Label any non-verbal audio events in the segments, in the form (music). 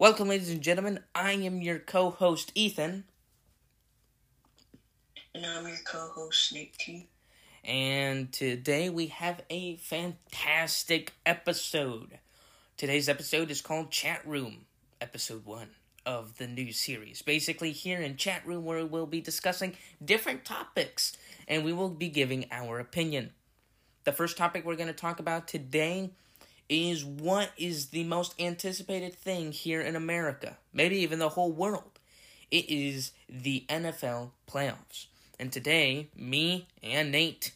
Welcome, ladies and gentlemen. I am your co host, Ethan. And I'm your co host, Nate T. And today we have a fantastic episode. Today's episode is called Chat Room, Episode 1 of the new series. Basically, here in Chat Room, where we'll be discussing different topics and we will be giving our opinion. The first topic we're going to talk about today is what is the most anticipated thing here in America, maybe even the whole world. It is the NFL playoffs. And today, me and Nate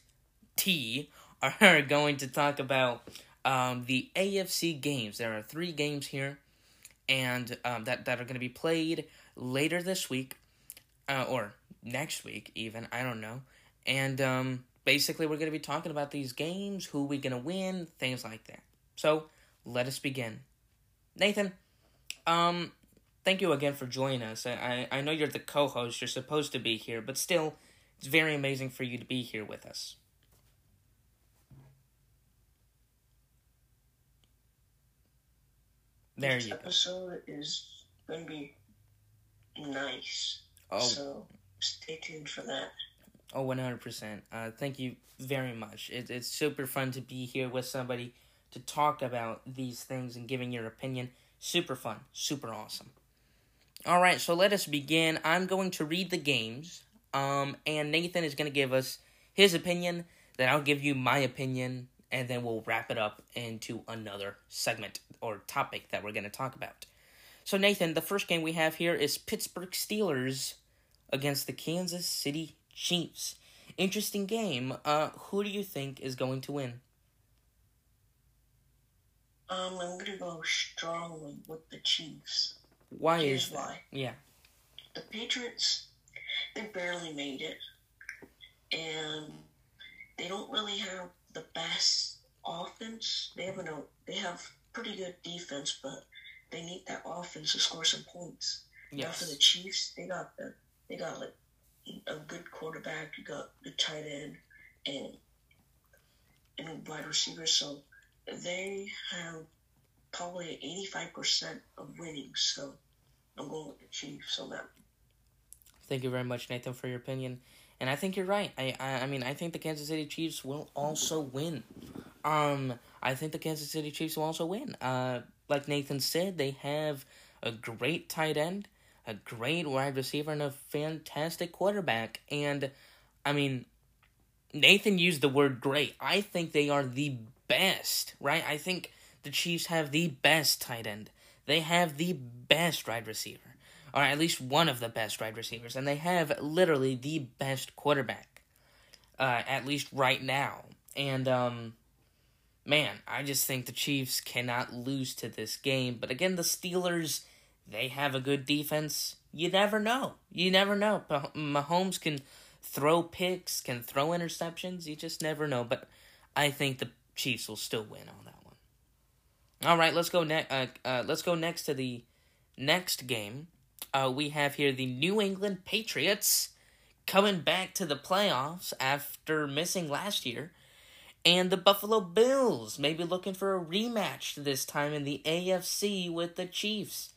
T are (laughs) going to talk about um, the AFC games. There are three games here, and um, that that are going to be played later this week, uh, or next week, even. I don't know. And um, basically, we're going to be talking about these games, who we going to win, things like that. So let us begin. Nathan, um, thank you again for joining us. I, I know you're the co host, you're supposed to be here, but still, it's very amazing for you to be here with us. There this you go. episode is going to be nice. Oh, So stay tuned for that. oh, 100%. Uh, thank you very much. It, it's super fun to be here with somebody to talk about these things and giving your opinion. Super fun. Super awesome. All right, so let us begin. I'm going to read the games, um, and Nathan is going to give us his opinion. Then I'll give you my opinion, and then we'll wrap it up into another segment or topic that we're going to talk about. So, Nathan, the first game we have here is Pittsburgh Steelers against the Kansas City Chiefs. Interesting game. Uh, who do you think is going to win? Um, I'm going to go strongly with the Chiefs. Why Here's is that? why. Yeah. The Patriots, they barely made it. And they don't really have the best offense. They have, no, they have pretty good defense, but they need that offense to score some points. Now for the Yes. Chiefs, they got the they got like a good quarterback, you got the tight end and and a wide receiver, so they have probably eighty five percent of winning. So I'm going with the Chiefs on that. Thank you very much, Nathan, for your opinion. And I think you're right. I, I I mean I think the Kansas City Chiefs will also win. Um I think the Kansas City Chiefs will also win. Uh like Nathan said, they have a great tight end, a great wide receiver, and a fantastic quarterback. And I mean Nathan used the word great. I think they are the best, right? I think the Chiefs have the best tight end. They have the best wide receiver or at least one of the best wide receivers, and they have literally the best quarterback, uh, at least right now. And um, man, I just think the Chiefs cannot lose to this game. But again, the Steelers, they have a good defense. You never know. You never know. Mah- Mahomes can throw picks, can throw interceptions. You just never know. But I think the Chiefs will still win on that one. All right, let's go next. Uh, uh, let's go next to the next game uh, we have here the New England Patriots coming back to the playoffs after missing last year, and the Buffalo Bills maybe looking for a rematch this time in the AFC with the Chiefs.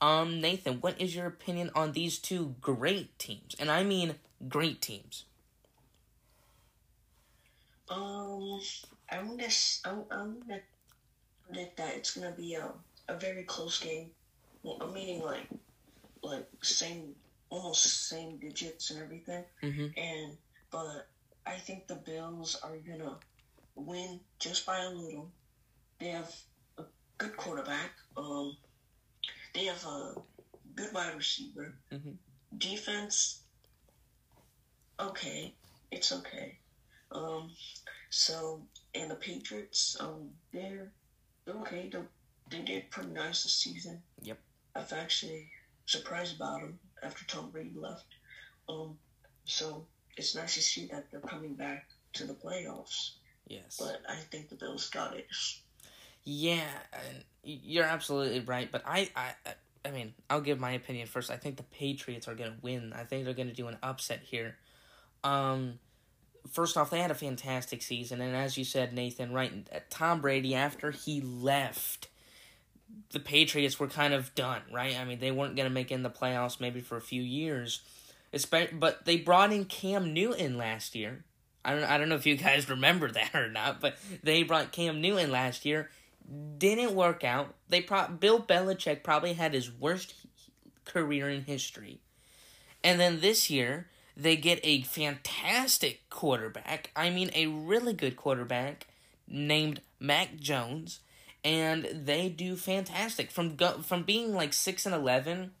Um, Nathan, what is your opinion on these two great teams? And I mean great teams. Um, I'm gonna I'm, I'm gonna predict that it's gonna be a, a very close game. Well, I'm meaning like like same almost same digits and everything. Mm-hmm. and but I think the Bills are gonna win just by a little. They have a good quarterback. Um, they have a good wide receiver. Mhm. Defense, okay, it's okay. Um, so and the Patriots, um, they're they're okay. They're, they did pretty nice this season. Yep. I've actually surprised about them after Tom Brady left. Um, so it's nice to see that they're coming back to the playoffs. Yes. But I think the Bills got it. Yeah, and you're absolutely right. But I, I, I- I mean, I'll give my opinion first. I think the Patriots are gonna win. I think they're gonna do an upset here. Um, first off, they had a fantastic season, and as you said, Nathan, right? Tom Brady, after he left, the Patriots were kind of done, right? I mean, they weren't going to make in the playoffs maybe for a few years. But they brought in Cam Newton last year. I don't I don't know if you guys (laughs) remember that or not, but they brought Cam Newton last year. Didn't work out. They pro- Bill Belichick probably had his worst career in history. And then this year, they get a fantastic quarterback. I mean, a really good quarterback named Mac Jones, and they do fantastic from go- from being like six and eleven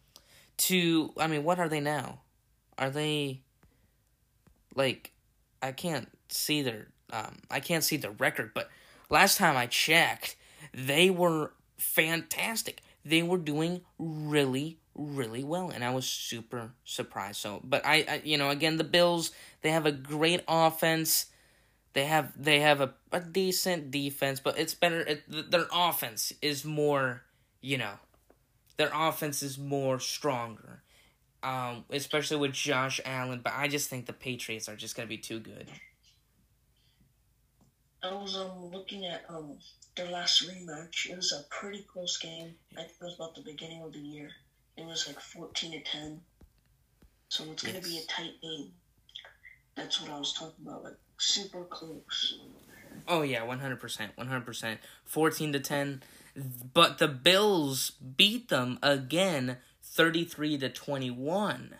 to I mean, what are they now? Are they like I can't see their um I can't see the record, but last time I checked, they were fantastic. They were doing really really well and I was super surprised. So, but I, I you know, again the Bills, they have a great offense. They have they have a, a decent defense, but it's better it, their offense is more, you know, their offense is more stronger. Um, especially with Josh Allen, but I just think the Patriots are just gonna be too good. I was um looking at um their last rematch. It was a pretty close game. I think it was about the beginning of the year. It was like fourteen to ten. So it's gonna be a tight game. That's what I was talking about, like super close. Oh yeah, one hundred percent, one hundred percent. Fourteen to ten, but the Bills beat them again 33 to 21.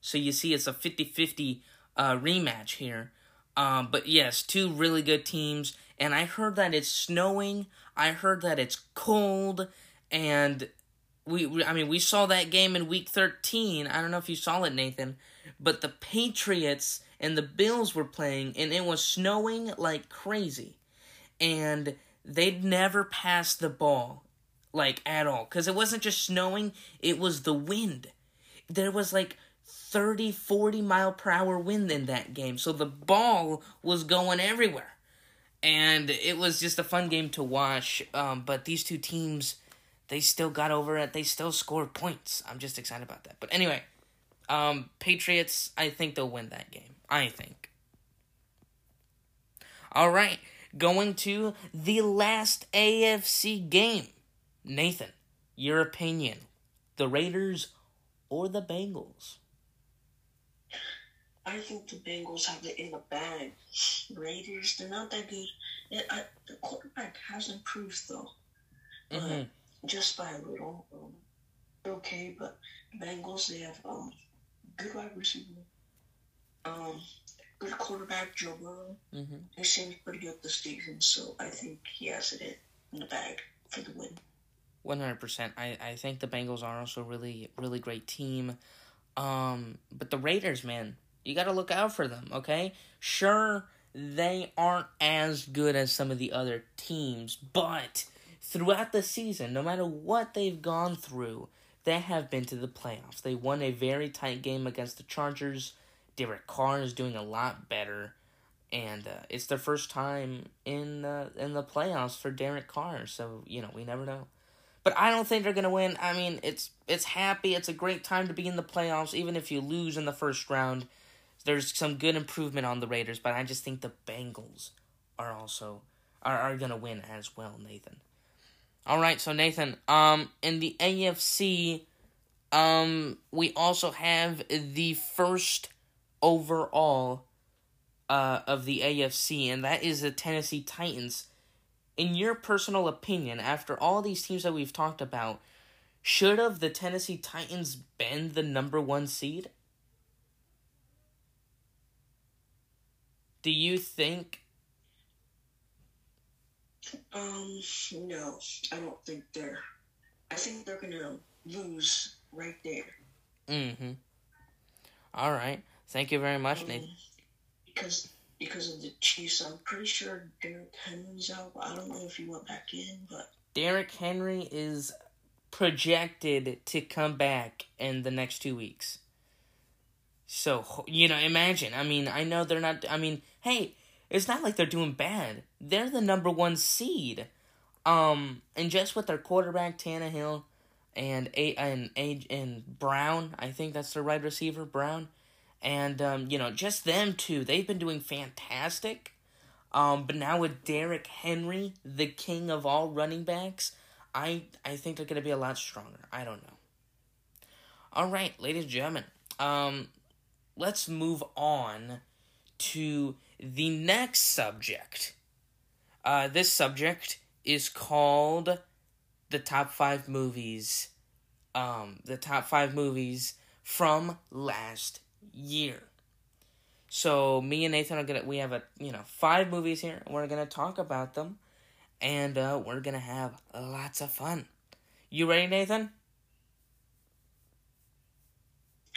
So you see it's a 50-50 uh, rematch here. Um, but yes, two really good teams and I heard that it's snowing. I heard that it's cold and we, we I mean we saw that game in week 13. I don't know if you saw it Nathan, but the Patriots and the Bills were playing and it was snowing like crazy. And they'd never passed the ball like at all because it wasn't just snowing it was the wind there was like 30 40 mile per hour wind in that game so the ball was going everywhere and it was just a fun game to watch um, but these two teams they still got over it they still scored points i'm just excited about that but anyway um, patriots i think they'll win that game i think all right going to the last afc game Nathan, your opinion. The Raiders or the Bengals? I think the Bengals have it in the bag. Raiders, they're not that good. It, I, the quarterback has improved though, mm-hmm. Just by a little. Um, okay, but Bengals they have um good wide receiver, um good quarterback Joe Burrow. Mm-hmm. He seems pretty good this season, so I think he has it in the bag for the win. One hundred percent. I I think the Bengals are also really really great team. Um, but the Raiders, man, you got to look out for them. Okay, sure they aren't as good as some of the other teams, but throughout the season, no matter what they've gone through, they have been to the playoffs. They won a very tight game against the Chargers. Derek Carr is doing a lot better, and uh, it's their first time in uh, in the playoffs for Derek Carr. So you know we never know. But I don't think they're gonna win. I mean, it's it's happy. It's a great time to be in the playoffs, even if you lose in the first round. There's some good improvement on the Raiders, but I just think the Bengals are also are, are gonna win as well, Nathan. All right, so Nathan, um, in the AFC, um, we also have the first overall uh, of the AFC, and that is the Tennessee Titans in your personal opinion, after all these teams that we've talked about, should have the Tennessee Titans been the number one seed? Do you think? Um, no, I don't think they're. I think they're gonna lose right there. Mm-hmm. All right. Thank you very much, um, Nathan. Because because of the Chiefs. I'm pretty sure Derrick Henry's out. I don't know if he went back in, but Derrick Henry is projected to come back in the next two weeks. So you know, imagine. I mean, I know they're not. I mean, hey, it's not like they're doing bad. They're the number one seed. Um, and just with their quarterback Tannehill and a and a and Brown, I think that's the right receiver, Brown and um, you know just them two they've been doing fantastic um, but now with Derrick Henry the king of all running backs I I think they're gonna be a lot stronger. I don't know. All right, ladies and gentlemen, um, let's move on to the next subject. Uh, this subject is called the top five movies. Um, the top five movies from last year. So me and Nathan are gonna we have a you know five movies here. We're gonna talk about them, and uh, we're gonna have lots of fun. You ready, Nathan?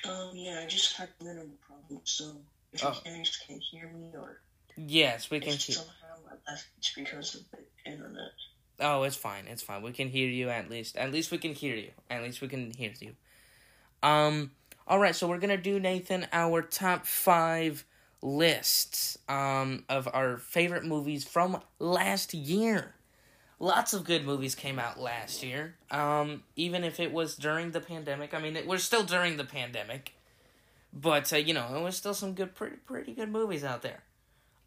Um, yeah, I just had a little problem, so if Oh. you guys can hear me or Yes, we can hear. somehow I left, it's because of the internet. Oh, it's fine. It's fine. We can hear you at least. At least we can hear you. At least we can hear you. Um. All right. So we're gonna do Nathan our top five lists. Um, of our favorite movies from last year. Lots of good movies came out last year. Um, even if it was during the pandemic. I mean, it, we're still during the pandemic, but uh, you know, there was still some good, pretty, pretty good movies out there.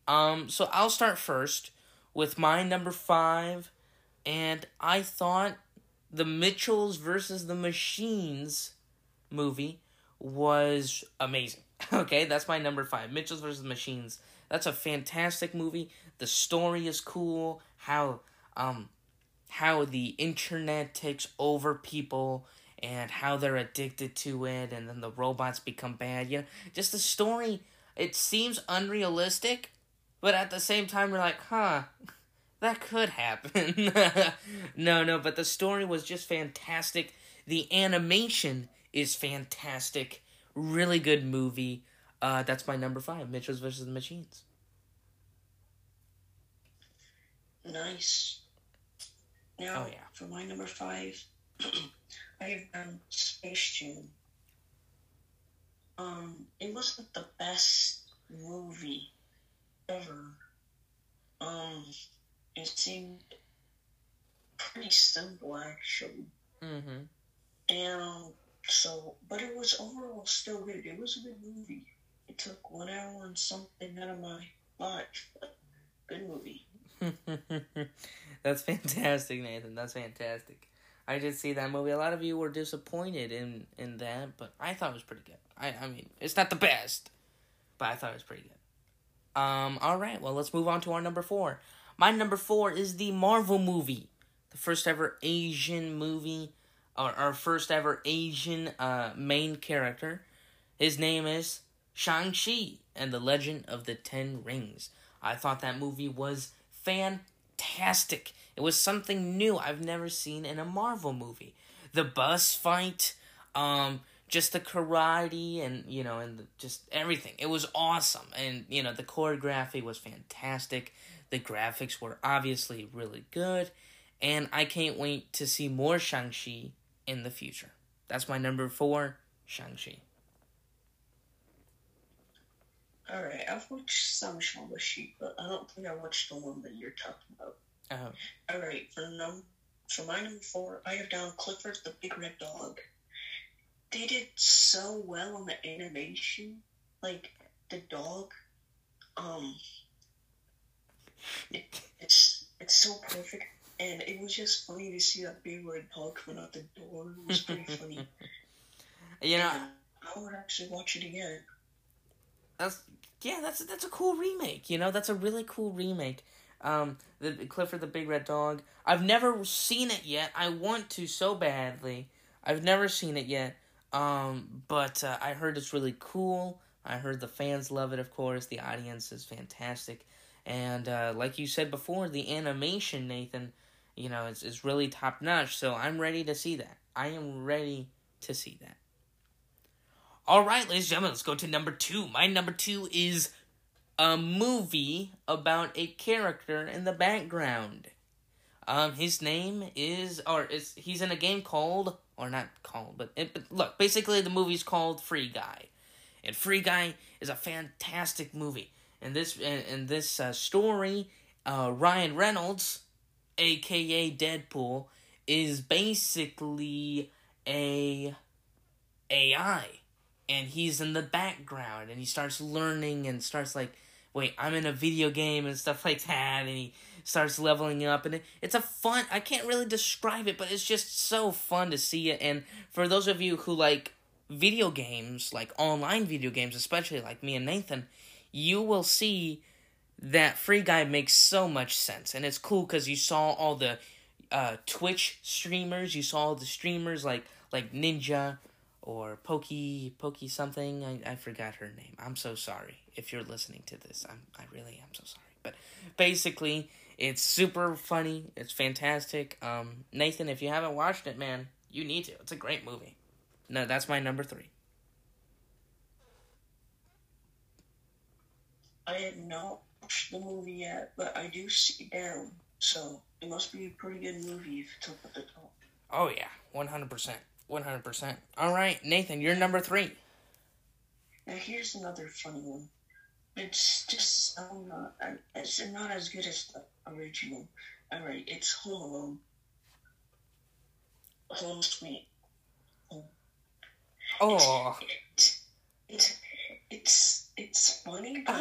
Um, so I'll start first with my number five and I thought the Mitchells versus the Machines movie was amazing. (laughs) Okay, that's my number five. Mitchells versus the Machines. That's a fantastic movie. The story is cool. How um how the internet takes over people and how they're addicted to it and then the robots become bad. You know, just the story it seems unrealistic, but at the same time we're like, huh, (laughs) that could happen. (laughs) no, no, but the story was just fantastic. The animation is fantastic. Really good movie. Uh, that's my number five, Mitchells versus the Machines. Nice. Now, Oh, yeah. for my number five, I have done Space Jam. Um, it wasn't the best movie ever. Um, it seemed pretty simple actually, Mm-hmm. and so, but it was overall still good. It was a good movie. It took one hour and something out of my life. Good movie. (laughs) That's fantastic, Nathan. That's fantastic. I did see that movie. A lot of you were disappointed in in that, but I thought it was pretty good. I I mean, it's not the best, but I thought it was pretty good. Um. All right. Well, let's move on to our number four. My number four is the Marvel movie, the first ever Asian movie, or our first ever Asian uh main character. His name is Shang Chi and the Legend of the Ten Rings. I thought that movie was fantastic. It was something new I've never seen in a Marvel movie. The bus fight, um, just the karate and you know and just everything. It was awesome, and you know the choreography was fantastic. The graphics were obviously really good, and I can't wait to see more Shang Chi in the future. That's my number four, Shang Chi. Alright, I've watched some Shang-Chi, but I don't think I watched the one that you're talking about. Oh, Alright, for num for my number four, I have down Clifford the Big Red Dog. They did so well on the animation. Like the dog, um it, it's it's so perfect and it was just funny to see that big red dog coming out the door. It was pretty funny. (laughs) you know. And I would actually watch it again. That's yeah, that's that's a cool remake. You know, that's a really cool remake. Um, the Clifford the Big Red Dog. I've never seen it yet. I want to so badly. I've never seen it yet. Um, but uh, I heard it's really cool. I heard the fans love it. Of course, the audience is fantastic, and uh, like you said before, the animation, Nathan, you know, is is really top notch. So I'm ready to see that. I am ready to see that. All right, ladies and gentlemen, let's go to number two. My number two is a movie about a character in the background. Um, his name is, or is he's in a game called, or not called, but, it, but look, basically the movie's called Free Guy, and Free Guy is a fantastic movie. And this, in this uh, story, uh, Ryan Reynolds, aka Deadpool, is basically a AI and he's in the background and he starts learning and starts like wait i'm in a video game and stuff like that and he starts leveling up, and it, it's a fun. I can't really describe it, but it's just so fun to see it. And for those of you who like video games, like online video games, especially like me and Nathan, you will see that Free Guy makes so much sense, and it's cool because you saw all the uh, Twitch streamers, you saw all the streamers like like Ninja or Pokey Pokey something. I, I forgot her name. I'm so sorry if you're listening to this. I'm I really am so sorry. But basically, it's super funny. It's fantastic. Um, Nathan, if you haven't watched it, man, you need to. It's a great movie. No, that's my number three. I have not watched the movie yet, but I do see down, so it must be a pretty good movie if it's up at the top. Oh yeah, one hundred percent, one hundred percent. All right, Nathan, you're number three. Now here's another funny one. It's just so not. It's not as good as the original. All right, it's Home Alone. Home Sweet. Home. Oh, It's it's it's, it's funny, but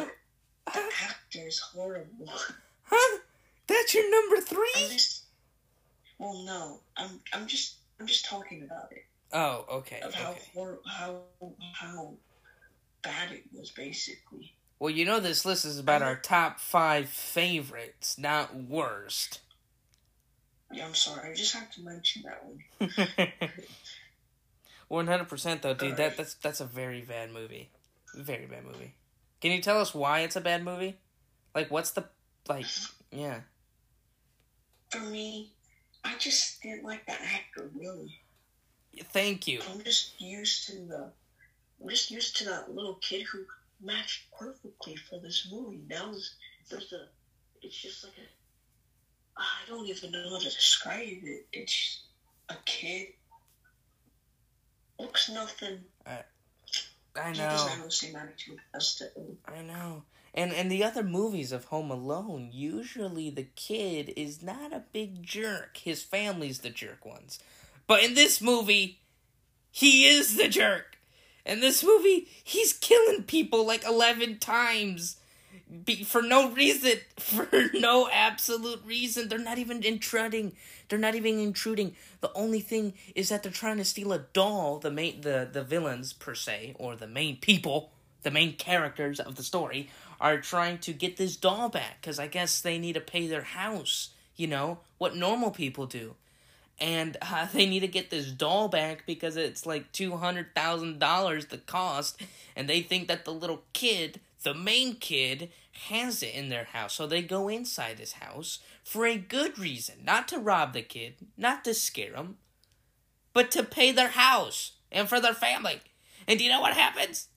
uh, the uh. actor's horrible. huh? That's your number I'm three? just. Well, no, I'm I'm just I'm just talking about it Oh, okay, of how okay. hor- how how bad it was basically. Well, you know this list is about our top five favorites, not worst. Yeah, I'm sorry. I just have to mention that one. (laughs) One hundred percent though, dude. That that's that's a very bad movie. Very bad movie. Can you tell us why it's a bad movie? Like, what's the like? (sighs) Yeah. For me, I just didn't like that actor really. Thank you. I'm just used to the. I'm just used to that little kid who matched perfectly for this movie. That was there's a. It's just like a. I don't even know how to describe it. It's a kid. Looks nothing. I He know. doesn't have the same attitude as the. I know. And and the other movies of Home Alone, usually the kid is not a big jerk. His family's the jerk ones. But in this movie, he is the jerk. In this movie, he's killing people like 11 times. Be, for no reason, (laughs) for no absolute reason. They're not even intruding. They're not even intruding. The only thing is that they're trying to steal a doll. The main, the the villains per se, or the main people, the main characters of the story, are trying to get this doll back because I guess they need to pay their house. You know what normal people do, and (laughs) uh, they need to get this doll back because it's like two hundred thousand dollars the cost, and they think that the little kid, the main kid, has it in their house. So they go inside his house for a good reason, not to rob the kid, not to scare him, but to pay their house and for their family. And do you know what happens?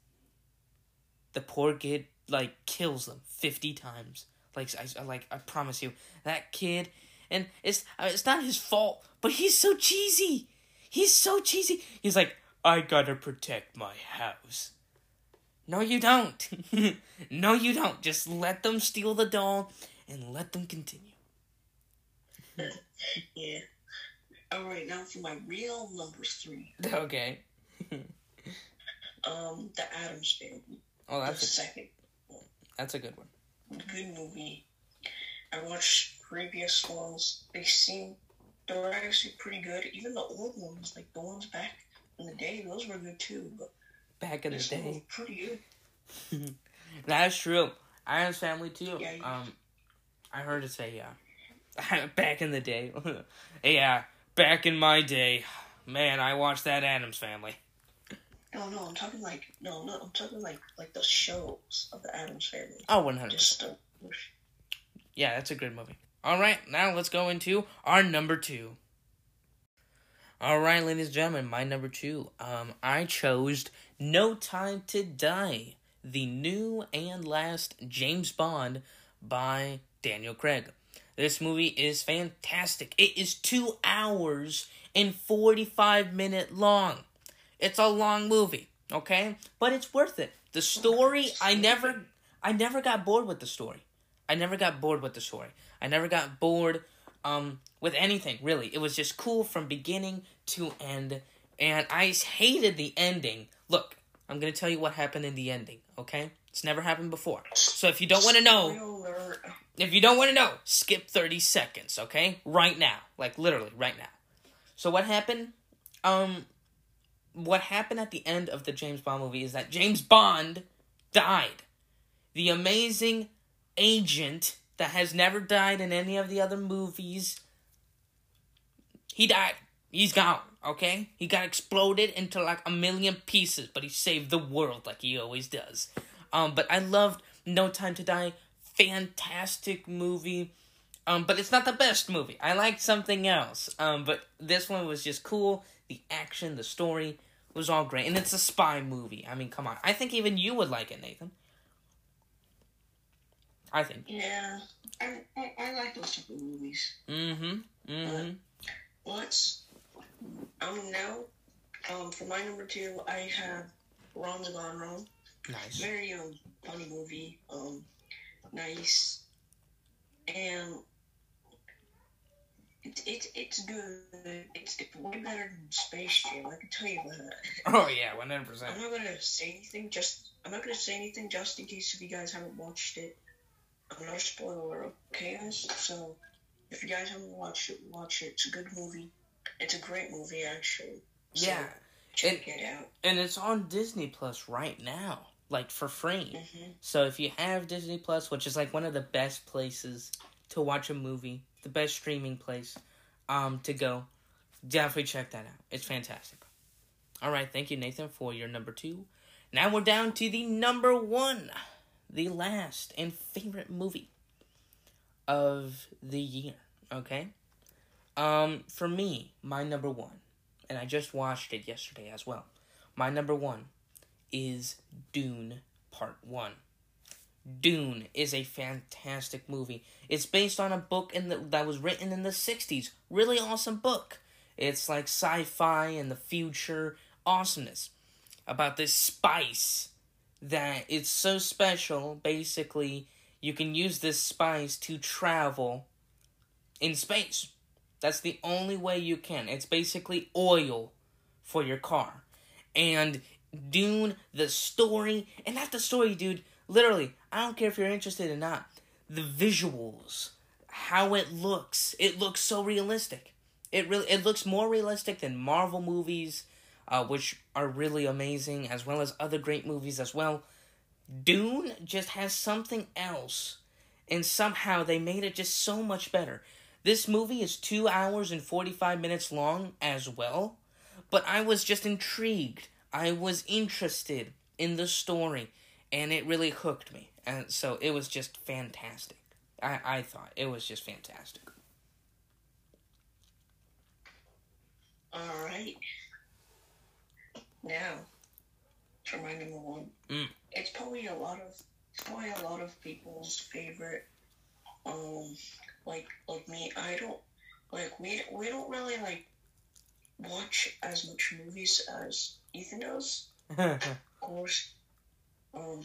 The poor kid like kills them fifty times. Like I I- like I promise you, that kid, and it's it's not his fault, but he's so cheesy. He's so cheesy. He's like, I gotta protect my house. No, you don't. (laughs) no, you don't. Just let them steal the doll and let them continue. (laughs) Yeah. All right, now for my real number three. Okay. (laughs) Um, the Addams Family. Oh, The that's a, second that's a good one. good movie. I watched previous ones. They seem they were actually pretty good. Even the old ones, like the ones back in the day, those were good too. But Back in the this one was day. pretty good. (laughs) That's true. Addams Family too. Yeah, Um, I heard it say yeah. (laughs) back in the day. (laughs) yeah, back in my day. Man, I watched that Addams Family. No, no, I'm talking like no, no, I'm talking like like the shows of the Addams Family. Oh, 100. Just the Yeah, that's a good movie. All right, now let's go into our number two. All right, ladies and gentlemen, my number two. Um, I chose No Time to Die, the new and last James Bond by Daniel Craig. This movie is fantastic. It is two hours and 45 minute long. It's a long movie, okay? But it's worth it. The story, I never I never got bored with the story. I never got bored with the story. I never got bored um with anything, really. It was just cool from beginning to end and I hated the ending. Look, I'm going to tell you what happened in the ending, okay? It's never happened before. So if you don't want to know, if you don't want to know, skip 30 seconds, okay? Right now. Like literally right now. So what happened? Um what happened at the end of the James Bond movie is that James Bond died. The amazing agent that has never died in any of the other movies. He died. He's gone, okay? He got exploded into like a million pieces, but he saved the world like he always does. Um, but I loved No Time to Die. Fantastic movie. Um, but it's not the best movie. I liked something else. Um, but this one was just cool. The action, the story was all great, and it's a spy movie. I mean, come on. I think even you would like it, Nathan. I think. Yeah, I, I, I like those type of movies. Mm-hmm. Mm-hmm. Let's. Um, now, um, for my number two, I have Ron's Gone Wrong. Nice. Very um funny movie. Um, nice, and it's it's it's good. It's, it's way better than Space Jam. I can tell you that. Oh yeah, one hundred percent. I'm not gonna say anything. Just I'm not gonna say anything just in case if you guys haven't watched it. I'm not a spoiler, okay, guys? So if you guys haven't watched it, watch it. It's a good movie. It's a great movie, actually. So Yeah, check it out. and it's on Disney Plus right now, like for free. hmm So if you have Disney Plus, which is like one of the best places to watch a movie, the best streaming place um to go, definitely check that out. It's fantastic. All right, thank you Nathan for your number 2. Now we're down to the number 1, the last and favorite movie of the year, okay? Um for me, my number 1, and I just watched it yesterday as well. My number 1 is Dune Part 1. Dune is a fantastic movie. It's based on a book in the, that was written in the 60s. Really awesome book. It's like sci-fi and the future awesomeness about this spice that it's so special. Basically, you can use this spice to travel in space. That's the only way you can. It's basically oil for your car. And Dune, the story, and not the story, dude. Literally, I don't care if you're interested or not. The visuals, how it looks, it looks so realistic. It really, it looks more realistic than Marvel movies, uh, which are really amazing, as well as other great movies as well. Dune just has something else, and somehow they made it just so much better. This movie is two hours and forty five minutes long as well, but I was just intrigued. I was interested in the story, and it really hooked me. And so it was just fantastic. I, I thought it was just fantastic. All right. Now, for my number one, Mm. it's probably a lot of it's probably a lot of people's favorite. Um, like like me, I don't like we we don't really like watch as much movies as Ethan does. (laughs) Of course, um,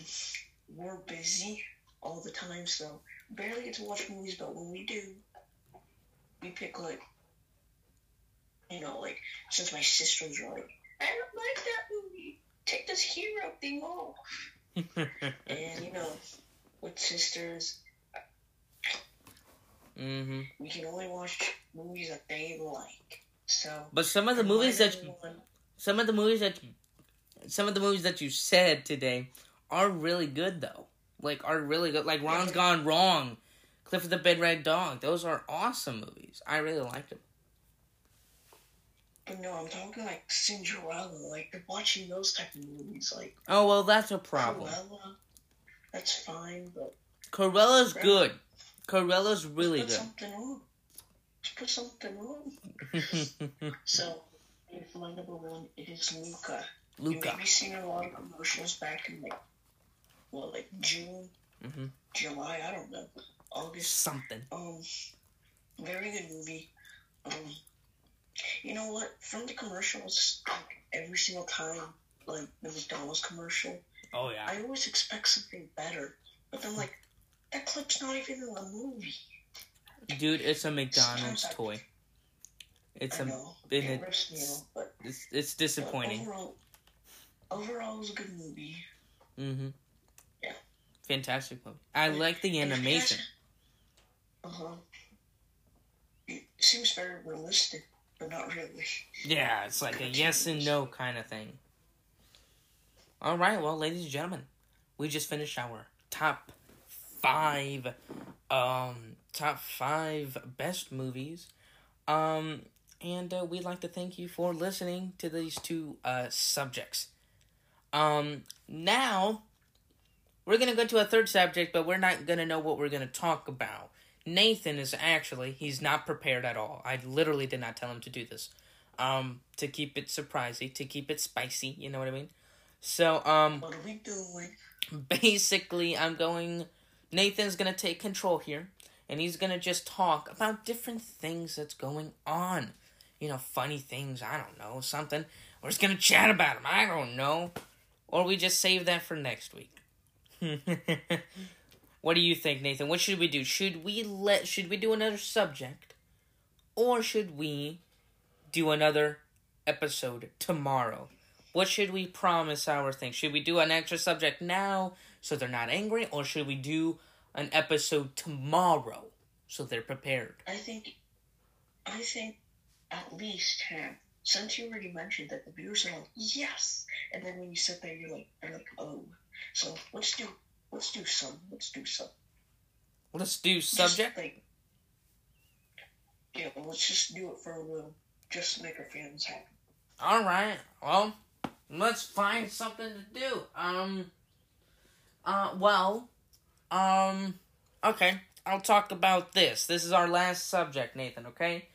we're busy all the time, so barely get to watch movies. But when we do, we pick like, you know, like since my sisters are like, I don't like that movie. Take this hero thing off. (laughs) And you know, with sisters, mm-hmm. we can only watch movies that they like. So But some of the movies that you, some of the movies that some of the movies that you said today are really good though. Like are really good. Like Ron's Gone Wrong, Clifford the Big Red Dog. Those are awesome movies. I really liked them. But no, I'm talking like Cinderella, like watching those type of movies, like Oh well, that's a problem. Cruella. That's fine, but Cruella's good. Cruella's really put good. something on. Put something on. (laughs) So, for my number one, it is Luca. Luca. You may be seeing a lot of commercials back in like, well, like June, Mhm. July, I don't know, August. Something. Um, very good movie. Um, you know what? From the commercials, like every single time, like the McDonald's commercial, Oh yeah. I always expect something better. But then, like, that clip's not even in the movie. Dude, it's a McDonald's Sometimes I- toy. It's I a know. it it- rips me off, but it's it's but disappointing. overall, overall, it was a good movie. Mm-hmm. Fantastic movie. I like the animation. Uh huh. It seems very realistic, but not really. Yeah, it's like a yes and no kind of thing. All right, well, ladies and gentlemen, we just finished our top five, um, top five best movies, um, and uh, we'd like to thank you for listening to these two uh subjects. Um, now we're gonna go to a third subject, but we're not gonna know what we're gonna talk about. Nathan is actually he's not prepared at all. I literally did not tell him to do this. Um, to keep it surprising, to keep it spicy, you know what I mean? So, um, What are we doing? basically, I'm going. Nathan's gonna take control here, and he's gonna just talk about different things that's going on. You know, funny things. I don't know something. We're just gonna chat about them. I don't know, or we just save that for next week. (laughs) what do you think, Nathan? What should we do? Should we let? Should we do another subject, or should we do another episode tomorrow? What should we promise our thing? Should we do an extra subject now so they're not angry, or should we do an episode tomorrow so they're prepared? I think, I think, at least have. Since you already mentioned that the viewers are like yes, and then when you sit there, you're like, they're like, oh. So let's do, let's do some, let's do some. Let's do subject. like, yeah, let's just do it for a little, just to make our fans happy. All right. Well, let's find something to do. Um. Uh. Well. Um. Okay. I'll talk about this. This is our last subject, Nathan. Okay.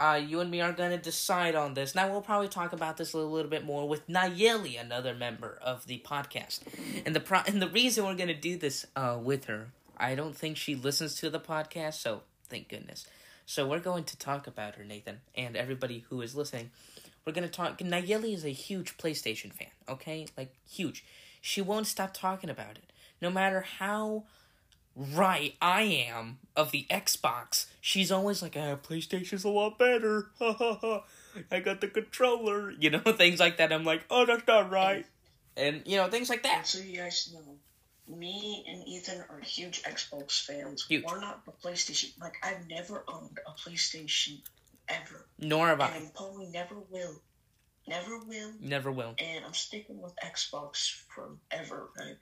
Uh, you and me are gonna decide on this. Now we'll probably talk about this a little, little bit more with Nayeli, another member of the podcast. And the pro- and the reason we're gonna do this uh with her, I don't think she listens to the podcast, so thank goodness. So we're going to talk about her, Nathan, and everybody who is listening. We're gonna talk. Nayeli is a huge PlayStation fan. Okay, like huge. She won't stop talking about it, no matter how right I am of the Xbox. She's always like, "Ah, PlayStation's a lot better." (laughs) Ha ha ha. I got the controller. You know, (laughs) things like that. I'm like, "Oh, that's not right," and you know, things like And that. so you guys know, me and Ethan are huge Xbox fans. Huge. We're not the PlayStation. Like I've never owned a PlayStation ever, Nor have and I. I probably never will. Never will. Never will. And I'm sticking with Xbox forever. Right?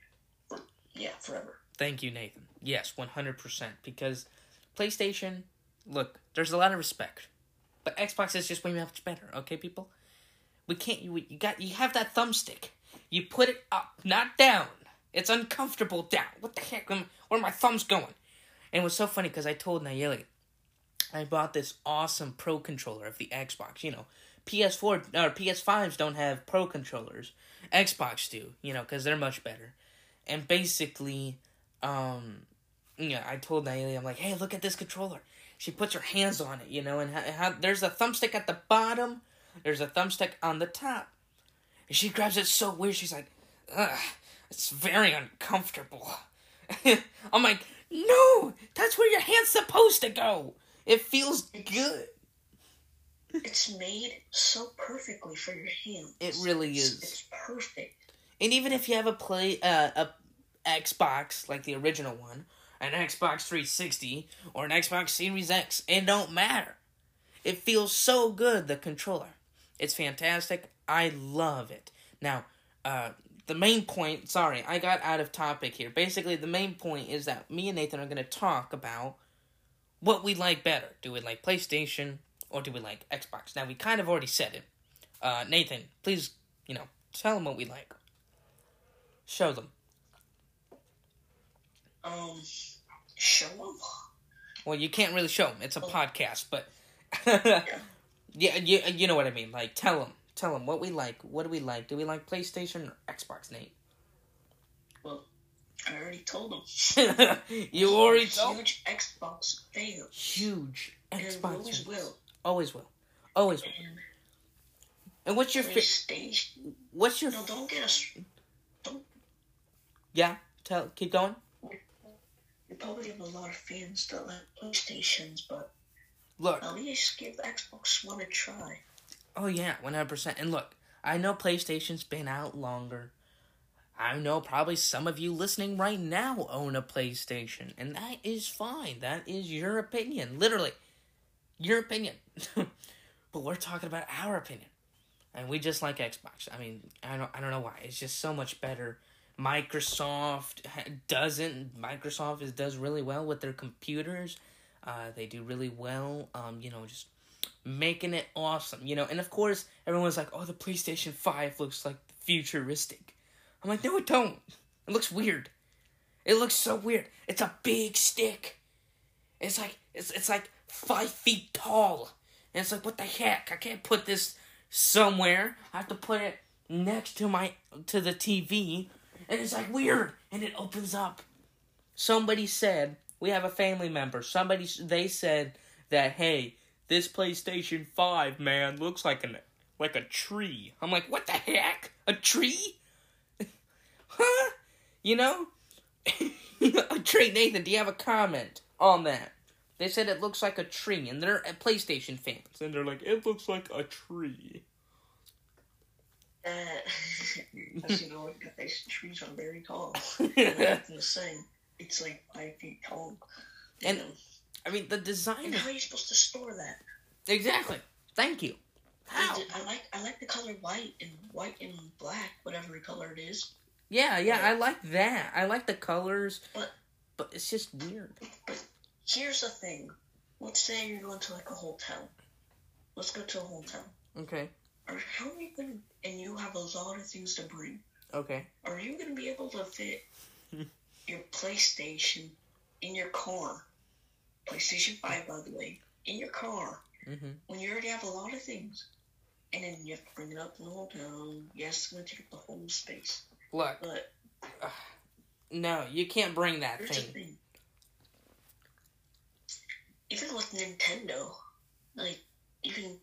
For, yeah, forever. Thank you, Nathan. Yes, one hundred percent. Because PlayStation, look, there's a lot of respect, but Xbox is just way much better. Okay, people, we can't. You you got you have that thumbstick. You put it up, not down. It's uncomfortable down. What the heck? Where are my thumbs going? And it was so funny because I told Nayeli, I bought this awesome Pro controller of the Xbox. You know, PS4 or PS5s don't have Pro controllers. Xbox do. You know, because they're much better. And basically, um, yeah, I told Nayeli, I'm like, hey, look at this controller. She puts her hands on it, you know, and ha- ha- there's a thumbstick at the bottom, there's a thumbstick on the top. And she grabs it so weird, she's like, ugh, it's very uncomfortable. (laughs) I'm like, no, that's where your hand's supposed to go. It feels good. It's made so perfectly for your hands. It really It's- is. It's perfect. And even if you have a play uh, a Xbox like the original one, an Xbox 360 or an Xbox Series X, it don't matter. It feels so good the controller. It's fantastic. I love it. Now, uh the main point, sorry, I got out of topic here. Basically, the main point is that me and Nathan are going to talk about what we like better. Do we like PlayStation or do we like Xbox? Now, we kind of already said it. Uh Nathan, please, you know, tell them what we like. Show them. Um, show them. Well, you can't really show them. It's a Oh. podcast, but (laughs) yeah, you you know what I mean. Like, tell them, tell them what we like. What do we like? Do we like PlayStation or Xbox, Nate? Well, I already told them. (laughs) you already told. Huge Xbox fan. Huge Xbox. always fans. will. Always will. Always will. And And what's your fa- PlayStation. what's your No, don't get us. Don't. yeah? Tell keep going. We probably have a lot of fans that like PlayStations, but Look, at least give Xbox One a try. Oh yeah, one hundred percent. And look, I know PlayStation's been out longer. I know probably some of you listening right now own a PlayStation, and that is fine. That is your opinion, literally, your opinion. (laughs) but we're talking about our opinion, and we just like Xbox. I mean, I don't, I don't know why. It's just so much better. Microsoft doesn't. Microsoft is does really well with their computers. Uh, they do really well. Um, you know, just making it awesome. You know, and of course, everyone's like, "Oh, the PlayStation Five looks like futuristic." I'm like, no, it don't. It looks weird. It looks so weird. It's a big stick. It's like it's it's like five feet tall. And it's like, what the heck? I can't put this somewhere. I have to put it next to my to the TV. And it's like weird. And it opens up. Somebody said we have a family member. Somebody they said that hey, this PlayStation Five man looks like an like a tree. I'm like, what the heck? A tree? (laughs) huh? You know? (laughs) Trey Nathan, do you have a comment on that? They said it looks like a tree, and they're uh, PlayStation fans, and they're like, it looks like a tree. Uh, as you know, guys, trees are very tall. (laughs) and the same. It's like five feet tall. And know. I mean, the design. And how are you supposed to store that? Exactly. Thank you. How? I like I like the color white and white and black, whatever color it is. Yeah, yeah, I like that. I like the colors, but but it's just weird. But here's the thing. Let's say you're going to like a hotel. Let's go to a hotel. Okay. Are how are you gonna and you have a lot of things to bring? Okay. Are you gonna be able to fit (laughs) your PlayStation in your car? PlayStation Five, by the way, in your car. Mm-hmm. When you already have a lot of things, and then you have to bring it up in the hotel. Yes, it's gonna take up the whole space. Look. But uh, no, you can't bring that thing. thing. Even with Nintendo, like you can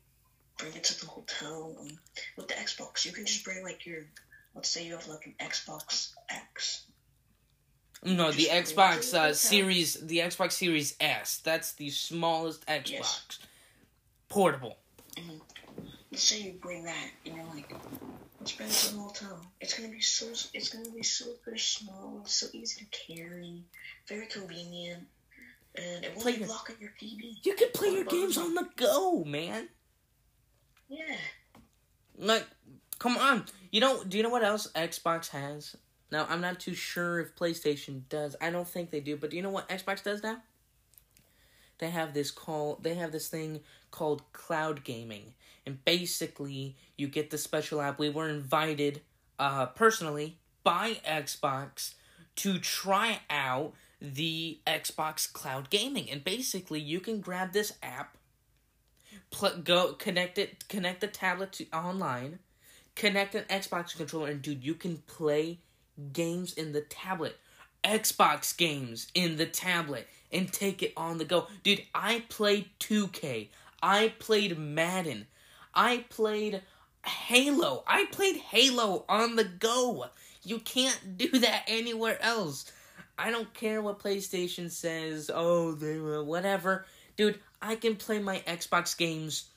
bring it to the hotel. Um, with the Xbox, you can just bring like your. Let's say you have like an Xbox X. No, the Xbox uh, Series, the Xbox Series S. That's the smallest Xbox. Yes. Portable. Mm-hmm. Let's say you bring that, and you're like, let's bring it to the hotel. It's gonna be so, it's gonna be so very small, so easy to carry, very convenient, and it won't play be blocking your TV. You can play your games on the go, man. Yeah. Like, come on. You know? Do you know what else Xbox has? Now, I'm not too sure if PlayStation does. I don't think they do. But do you know what Xbox does now? They have this call. They have this thing called cloud gaming, and basically you get the special app. We were invited, uh, personally by Xbox to try out the Xbox Cloud Gaming, and basically you can grab this app, pl- go connect it, connect the tablet to online, connect an Xbox controller, and dude, you can play games in the tablet. Xbox games in the tablet and take it on the go. Dude, I played 2K. I played Madden. I played Halo. I played Halo on the go. You can't do that anywhere else. I don't care what PlayStation says. Oh, they will, whatever. Dude, I can play my Xbox games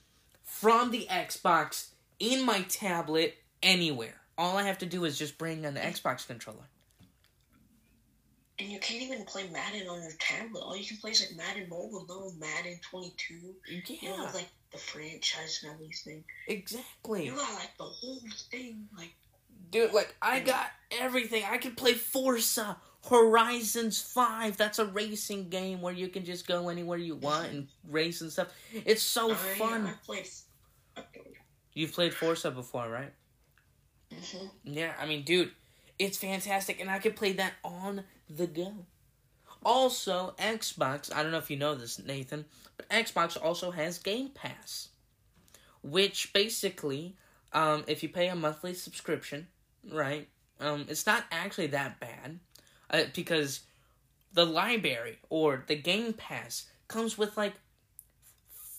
from the Xbox in my tablet anywhere. All I have to do is just bring an Xbox controller. And you can't even play Madden on your tablet. All you can play is like Madden Mobile, no Madden 22. Yeah. You know, like the franchise and everything. Exactly. You got like the whole thing, like. Dude, like I got everything. I can play Forza Horizons 5. That's a racing game where you can just go anywhere you want and race and stuff. It's so fun. Played. You've played Forza before, right? Mm-hmm. Yeah, I mean, dude, it's fantastic, and I could play that on the go. Also, Xbox, I don't know if you know this, Nathan, but Xbox also has Game Pass, which basically, um, if you pay a monthly subscription, right, um, it's not actually that bad, uh, because the library or the Game Pass comes with like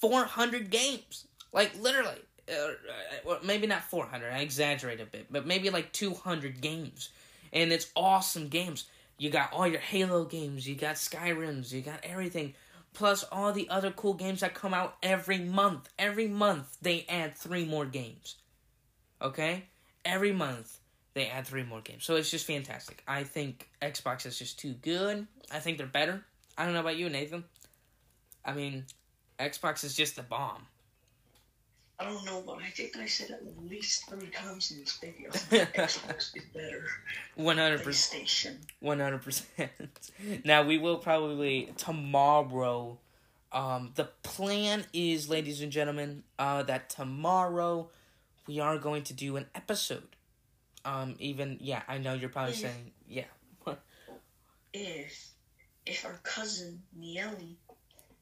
400 games. Like, literally. Uh, maybe not 400, I exaggerate a bit, but maybe like 200 games. And it's awesome games. You got all your Halo games, you got Skyrims, you got everything. Plus all the other cool games that come out every month. Every month they add three more games. Okay? Every month they add three more games. So it's just fantastic. I think Xbox is just too good. I think they're better. I don't know about you, Nathan. I mean, Xbox is just the bomb. I don't know, but I think I said at least three times in this video. (laughs) Xbox is better. One hundred percent. One hundred percent. Now we will probably tomorrow. Um, the plan is, ladies and gentlemen, uh, that tomorrow we are going to do an episode. Um, even yeah, I know you're probably Yeah. saying yeah. If if our cousin Nayeli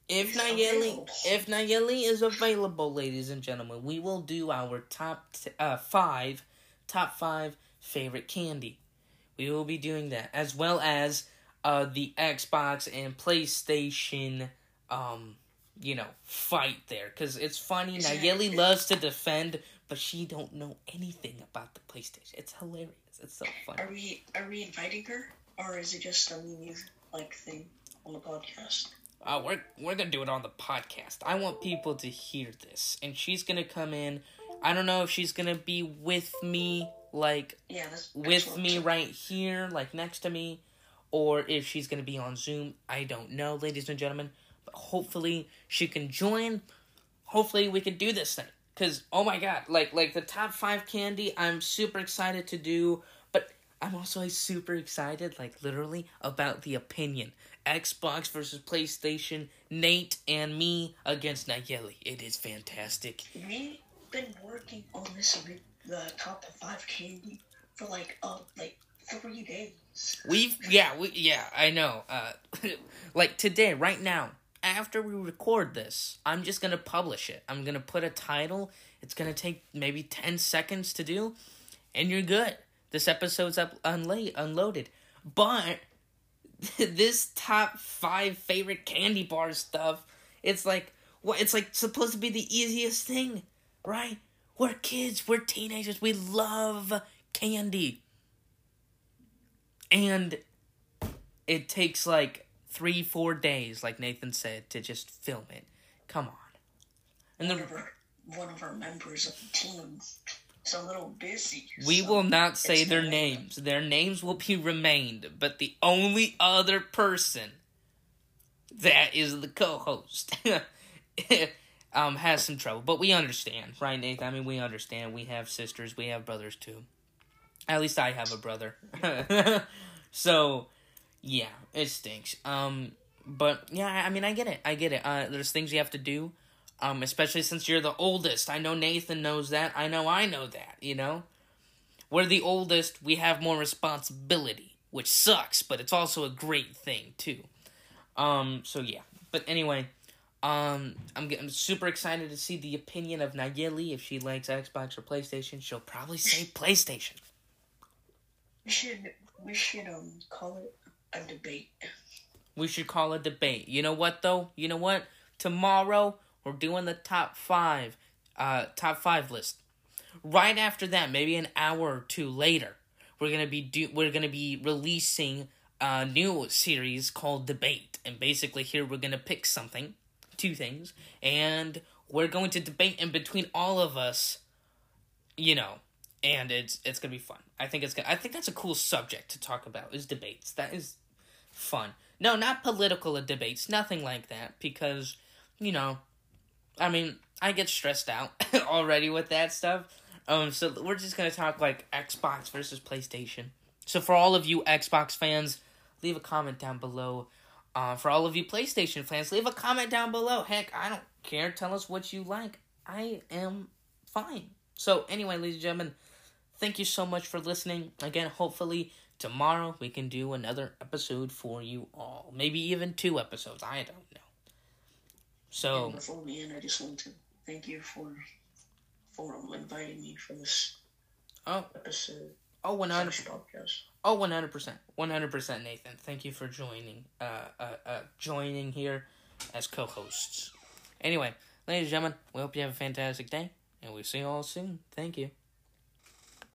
If Nayeli, if Nayeli is available, ladies and gentlemen, we will do our top t- uh, five, top five favorite candy. We will be doing that as well as uh, the Xbox and PlayStation, um, you know, fight there because it's funny. Nayeli loves to defend, but she don't know anything about the PlayStation. It's hilarious. It's so (laughs) funny. Are we are we inviting her, or is it just a me like thing on the podcast? Uh, we're we're gonna do it on the podcast. I want people to hear this, and she's gonna come in. I don't know if she's gonna be with me, like Yeah, that's, that's with me right here, like next to me, or if she's gonna be on Zoom. I don't know, ladies and gentlemen. But hopefully she can join. Hopefully we can do this thing. Cause oh my god, like like the top five candy, I'm super excited to do. But I'm also super excited, like literally, about the opinion. Xbox versus PlayStation, Nate and me against Nayeli. It is fantastic. We've been working on this with the top five candy for like uh like three days. We've yeah, we yeah, I know. Uh (laughs) like today, right now, after we record this, I'm just gonna publish it. I'm gonna put a title. It's gonna take maybe ten seconds to do, and you're good. This episode's up unla- unloaded. But (laughs) this top five favorite candy bar stuff, it's like it's like supposed to be the easiest thing, right? We're kids, we're teenagers, we love candy. And it takes like three, four days, like Nathan said, to just film it. Come on. And One the, of our one of our members of the team is a little busy. we so will not say their not- names. Their names will be remained, but the only other person that is the co-host (laughs) um has some trouble. But we understand, right, Nathan? I mean, we understand. We have sisters, we have brothers too. At least I have a brother. (laughs) so, yeah, it stinks. Um, but yeah, I I mean, I get it. I get it. Uh, there's things you have to do. Um, especially since you're the oldest. I know Nathan knows that. I know I know that. You know, we're the oldest. We have more responsibility, which sucks, but it's also a great thing too. Um, so yeah. But anyway, um, I'm getting super excited to see the opinion of Nayeli if she likes Xbox or PlayStation. She'll probably say (laughs) PlayStation. We should we should um call it a debate. We should call a debate. You know what though? You know what? Tomorrow we're doing the top five, uh, top five list. Right after that, maybe an hour or two later, we're gonna be do we're gonna be releasing a new series called Debate, and basically here we're gonna pick something, two things, and we're going to debate in between all of us. You know, and it's it's gonna be fun. I think it's gonna. I think that's a cool subject to talk about is debates. That is fun. No, not political debates, nothing like that, because, you know, I mean, I get stressed out (laughs) already with that stuff. Um, so we're just gonna talk like Xbox versus PlayStation. So for all of you Xbox fans, leave a comment down below. Uh, for all of you PlayStation fans, leave a comment down below. Heck, I don't care. Tell us what you like. I am fine. So anyway, ladies and gentlemen, thank you so much for listening. Again, hopefully tomorrow we can do another episode for you all. Maybe even two episodes. I don't know. So And before we end, I just want to thank you for for inviting me for this oh episode oh one hundred podcast. oh one hundred percent one hundred percent Nathan. Thank you for joining uh uh uh joining here as co-hosts. Anyway, ladies and gentlemen, we hope you have a fantastic day, and we'll see you all soon. Thank you.